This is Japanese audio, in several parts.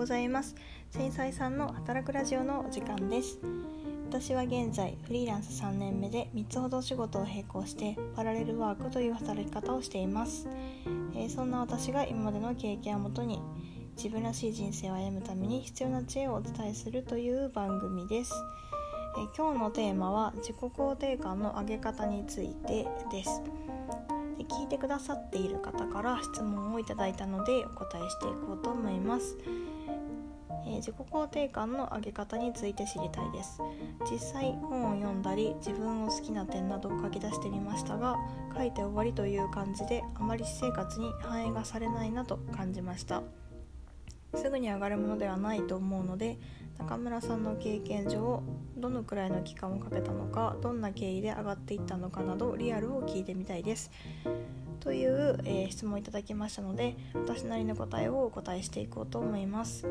ございます。繊細さんの働くラジオのお時間です。私は現在フリーランス3年目で3つほど仕事を並行してパラレルワークという働き方をしています、えー、そんな私が今までの経験をもとに自分らしい人生を歩むために必要な知恵をお伝えするという番組です、えー、今日のテーマは自己肯定感の上げ方についてです。で聞いてくださっている方から質問をいただいたのでお答えしていこうと思います、えー、自己肯定感の上げ方について知りたいです。実際本を読んだり自分を好きな点など書き出してみましたが書いて終わりという感じであまり私生活に反映がされないなと感じました。すぐに上がるものではないと思うので中村さんの経験上どのくらいの期間をかけたのかどんな経緯で上がっていったのかなどリアルを聞いてみたいです。という、えー、質問をいただきましたので私なりの答えをお答えしていこうと思います、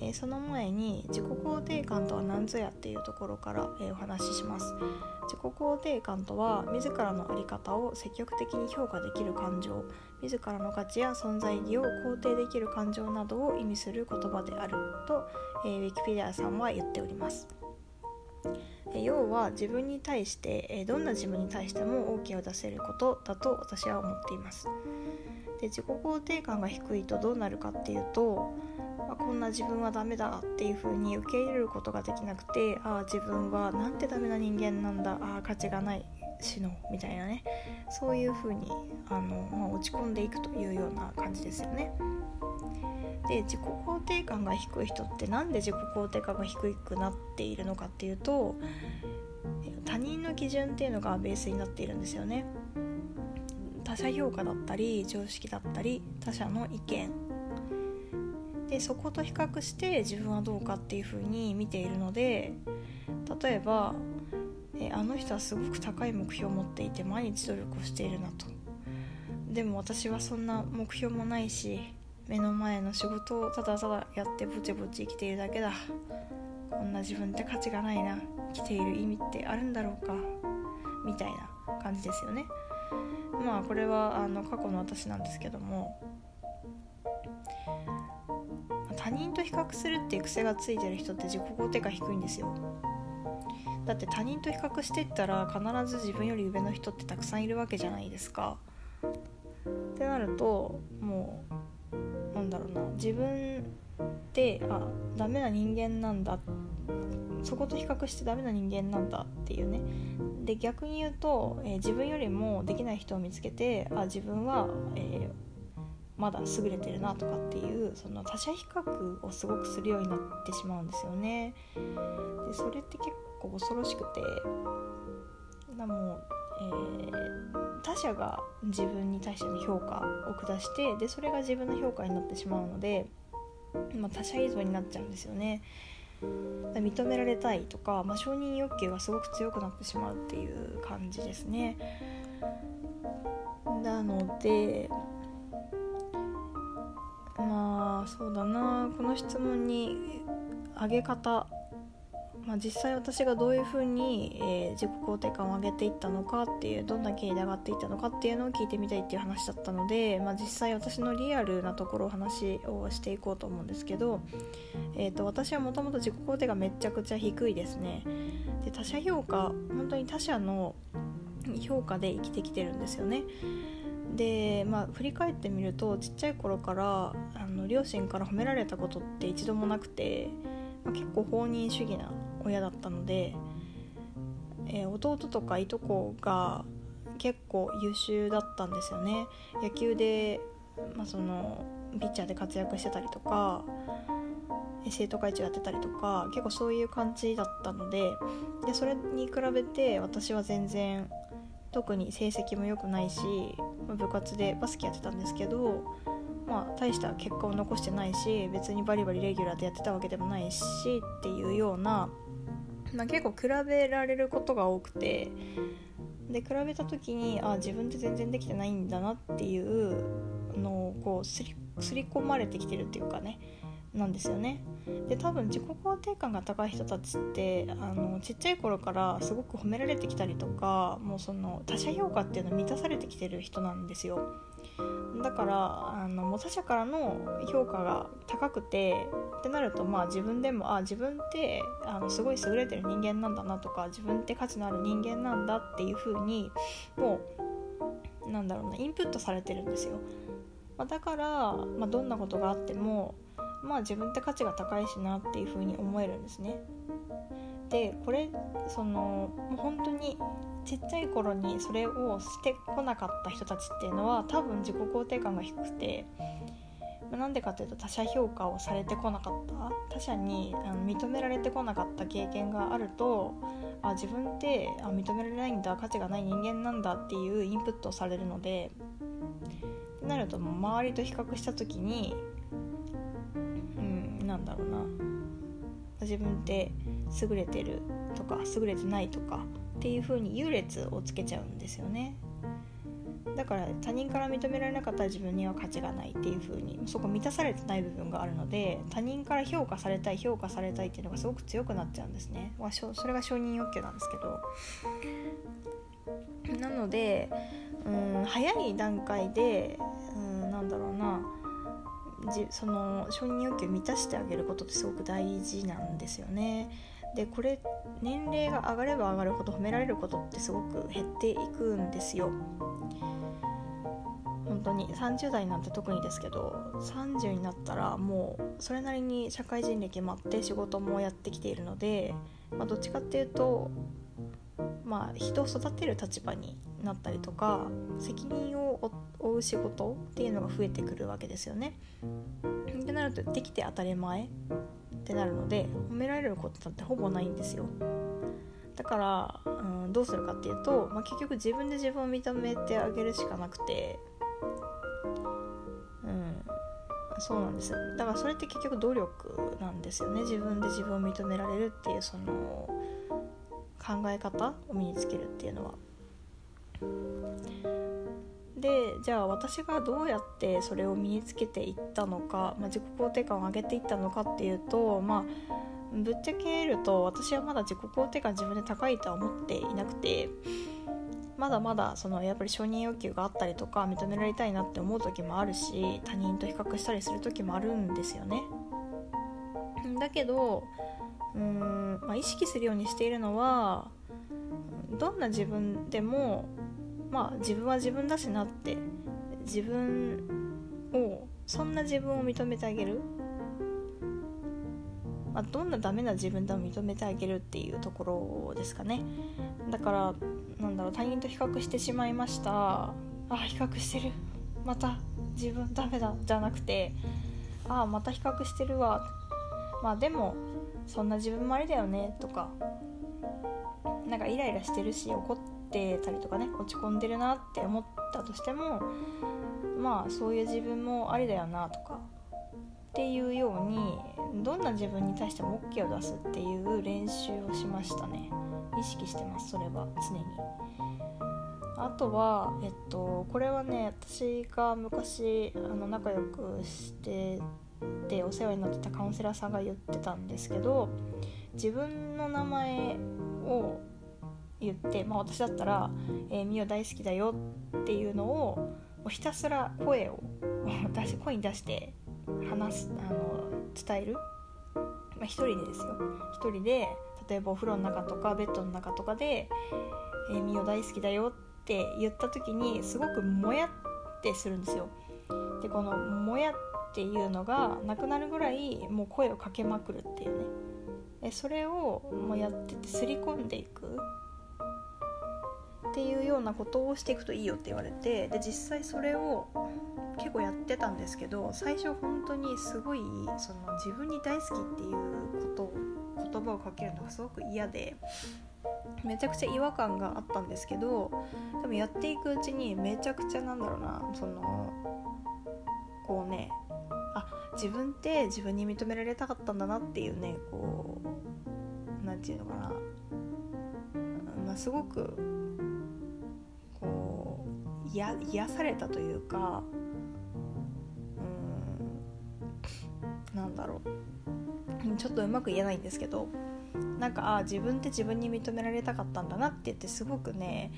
えー、その前に自己肯定感とは何ぞやっていうところから、えー、お話しします。自己肯定感とは自らの在り方を積極的に評価できる感情自らの価値や存在意義を肯定できる感情などを意味する言葉であると、えー、ウィキペディアさんは言っております。要は自分に対してどんな自分に対しても OK を出せることだと私は思っていますで自己肯定感が低いとどうなるかっていうと、まあ、こんな自分はダメだっていう風に受け入れることができなくてああ自分はなんてダメな人間なんだああ価値がない死のみたいなねそういう風にあの、まあ、落ち込んでいくというような感じですよね。で自己肯定感が低い人って何で自己肯定感が低くなっているのかっていうと他人の基準っていうのがベースになっているんですよね。他者評価だったり常識だったり他者の意見。でそこと比較して自分はどうかっていうふうに見ているので例えばえあの人はすごく高い目標を持っていて毎日努力をしているなと。でも私はそんな目標もないし目の前の仕事をただただやってぼちぼち生きているだけだ。こんな自分って価値がないな。生きている意味ってあるんだろうか。みたいな感じですよね。まあこれはあの過去の私なんですけども。他人と比較するっていう癖がついてる人って自己肯定感低いんですよ。だって他人と比較していったら必ず自分より上の人ってたくさんいるわけじゃないですか。ってなるともうなんだろうな。自分ってあダメな人間なんだ。そこと比較してダメな人間なんだっていうね。で逆に言うと、えー、自分よりもできない人を見つけてあ自分は、えー、まだ優れてるなとかっていうその他者比較をすごくするようになってしまうんですよね。でそれって結構恐ろしくて。だもうえー、他者が自分に対しての評価を下してでそれが自分の評価になってしまうので、まあ、他者依存になっちゃうんですよね。認められたいとか、まあ、承認欲求がすごく強くなってしまうっていう感じですね。なのでまあそうだなこの質問に上げ方まあ、実際私がどういうふうに、えー、自己肯定感を上げていったのかっていうどんな経緯で上がっていったのかっていうのを聞いてみたいっていう話だったので、まあ、実際私のリアルなところを話をしていこうと思うんですけど、えーと、私はもともと自己肯定がめちゃくちゃ低いですね。で他者評価本当に他者の評価で生きてきてるんですよね。でまあ振り返ってみるとちっちゃい頃からあの両親から褒められたことって一度もなくて、まあ、結構放任主義な親だったので、えー、弟とかいとこが結構優秀だったんですよね。野球で、まあ、そのピッチャーで活躍してたりとか生徒会長やってたりとか結構そういう感じだったのででそれに比べて私は全然特に成績も良くないし、ま、部活でバスケやってたんですけどまあ大した結果を残してないし別にバリバリレギュラーでやってたわけでもないしっていうようなまあ、結構比べられることが多くてで比べた時にあ自分って全然できてないんだなっていうのをこうすりすり込まれてきてるっていうかねなんですよね。で多分自己肯定感が高い人たちってあのちっちゃい頃からすごく褒められてきたりとかもうその他者評価っていうのを満たされてきてる人なんですよ。だからあの他者からの評価が高くてってなるとまあ自分でもあ自分ってあのすごい優れてる人間なんだなとか自分って価値のある人間なんだっていう風にもうなんだろうなインプットされてるんですよ、まあ、だから、まあ、どんなことがあってもまあ自分って価値が高いしなっていう風に思えるんですね。でこれそのもう本当にちっちゃい頃にそれをしてこなかった人たちっていうのは多分自己肯定感が低くてなんでかというと他者評価をされてこなかった他者にあの認められてこなかった経験があるとあ自分ってあ認められないんだ価値がない人間なんだっていうインプットをされるのでってなるともう周りと比較した時にうんなんだろうな。自分って優れてるとか優れてないとかっていう風に優劣をつけちゃうんですよね。だから他人から認められなかったら自分には価値がないっていう風にそこ満たされてない部分があるので他人から評価されたい評価されたいっていうのがすごく強くなっちゃうんですね。それが承認欲求なんですけど。なのでうん早い段階でうんなんだろうな。じその承認欲求を満たしてあげることってすごく大事なんですよね。でこれ年齢が上がれば上がるほど褒められることってすごく減っていくんですよ。本当に30代なんて特にですけど30になったらもうそれなりに社会人歴もあって仕事もやってきているので、まあ、どっちかっていうと、まあ、人を育てる立場になったりとか責任を負う仕事っていうのが増えてくるわけですよね。ってなるとできて当たり前ってなるので褒められることなんてほぼないんですよ。だから、うん、どうするかっていうと、まあ、結局自分で自分を認めてあげるしかなくてうんそうなんです。だからそれって結局努力なんですよね。自分で自分を認められるっていうその考え方を身につけるっていうのは。でじゃあ私がどうやってそれを身につけていったのか、まあ、自己肯定感を上げていったのかっていうとまあぶっちゃけると私はまだ自己肯定感自分で高いとは思っていなくてまだまだそのやっぱり承認欲求があったりとか認められたいなって思う時もあるし他人と比較したりする時もあるんですよね。だけどうーん、まあ、意識するようにしているのはどんな自分でもまあ自分は自分だしなって自分をそんな自分を認めてあげる、まあ、どんなダメな自分でも認めてあげるっていうところですかね。だからなんだろう他人と比較してしまいました。あ比較してる。また自分ダメだ。じゃなくてああまた比較してるわ。まあでもそんな自分もありだよね。とかなんかイライラしてるし怒っててたりとかね落ち込んでるなって思ったとしてもまあそういう自分もありだよなとかっていうようにどんな自分に対しても OK を出すっていう練習をしましたね。意識してますそれは常に。あとはえっとこれはね私が昔あの仲良くしててお世話になってたカウンセラーさんが言ってたんですけど自分の名前を言って、まあ、私だったら「えー、みお大好きだよ」っていうのをひたすら声を出し声に出して話すあの伝える、まあ、一人でですよ。一人で例えばお風呂の中とかベッドの中とかで「えー、みお大好きだよ」って言った時にすごくもやってするんですよ。でこのもやっていうのがなくなるぐらいもう声をかけまくるっていうね。それをもうやっててすり込んでいく。っていうようなことをしていくといいよって言われてで実際それを結構やってたんですけど最初本当にすごいその自分に大好きっていうこと言葉をかけるのがすごく嫌でめちゃくちゃ違和感があったんですけど多分やっていくうちにめちゃくちゃなんだろうなそのこうねあ自分って自分に認められたかったんだなっていうねこう何て言うのかな、まあ、すごくや癒されたというかうんなんだろう。ちょっとうまく言えないんですけどなんかあ自分って自分に認められたかったんだなって言ってすごくね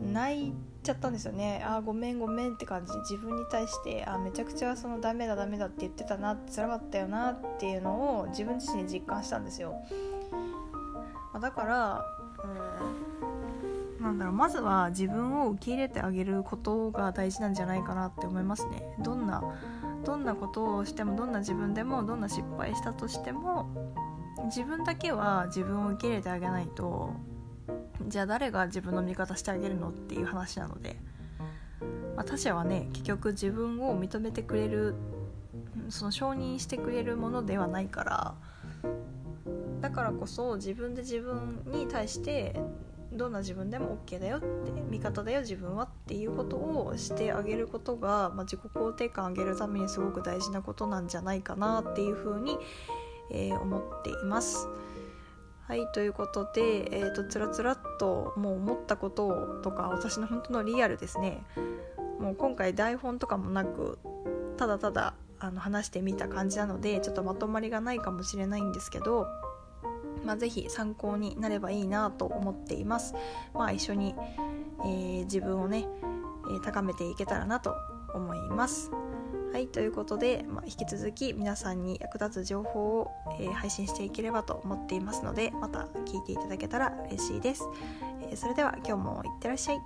泣いちゃったんですよね。ああごめんごめんって感じ。で自分に対してあめちゃくちゃそのダメだダメだって言ってたな辛かったよなっていうのを自分自身で実感したんですよ、ま、だからうんなんだろうまずは自分を受け入れてあげることが大事なんじゃないかなって思いますね。どんなどんなことをしてもどんな自分でもどんな失敗したとしても自分だけは自分を受け入れてあげないとじゃあ誰が自分の味方してあげるのっていう話なので、まあ、他者はね結局自分を認めてくれるその承認してくれるものではないからだからこそ自分で自分に対してどんな自分でも OK だよって味方だよ自分はっていうことをしてあげることが、まあ、自己肯定感上げるためにすごく大事なことなんじゃないかなっていうふうに、えー、思っています。はいということで、えーと、つらつらっともう思ったこととか私の本当のリアルですねもう今回台本とかもなくただただあの話してみた感じなのでちょっとまとまりがないかもしれないんですけど、まあ、是非参考になればいいなと思っています。まあ、一緒に、えー、自分をね、えー、高めていけたらなと思います。はいということで、まあ、引き続き皆さんに役立つ情報を、えー、配信していければと思っていますのでまた聞いていただけたら嬉しいです、え、それでは今日もいってらっしゃい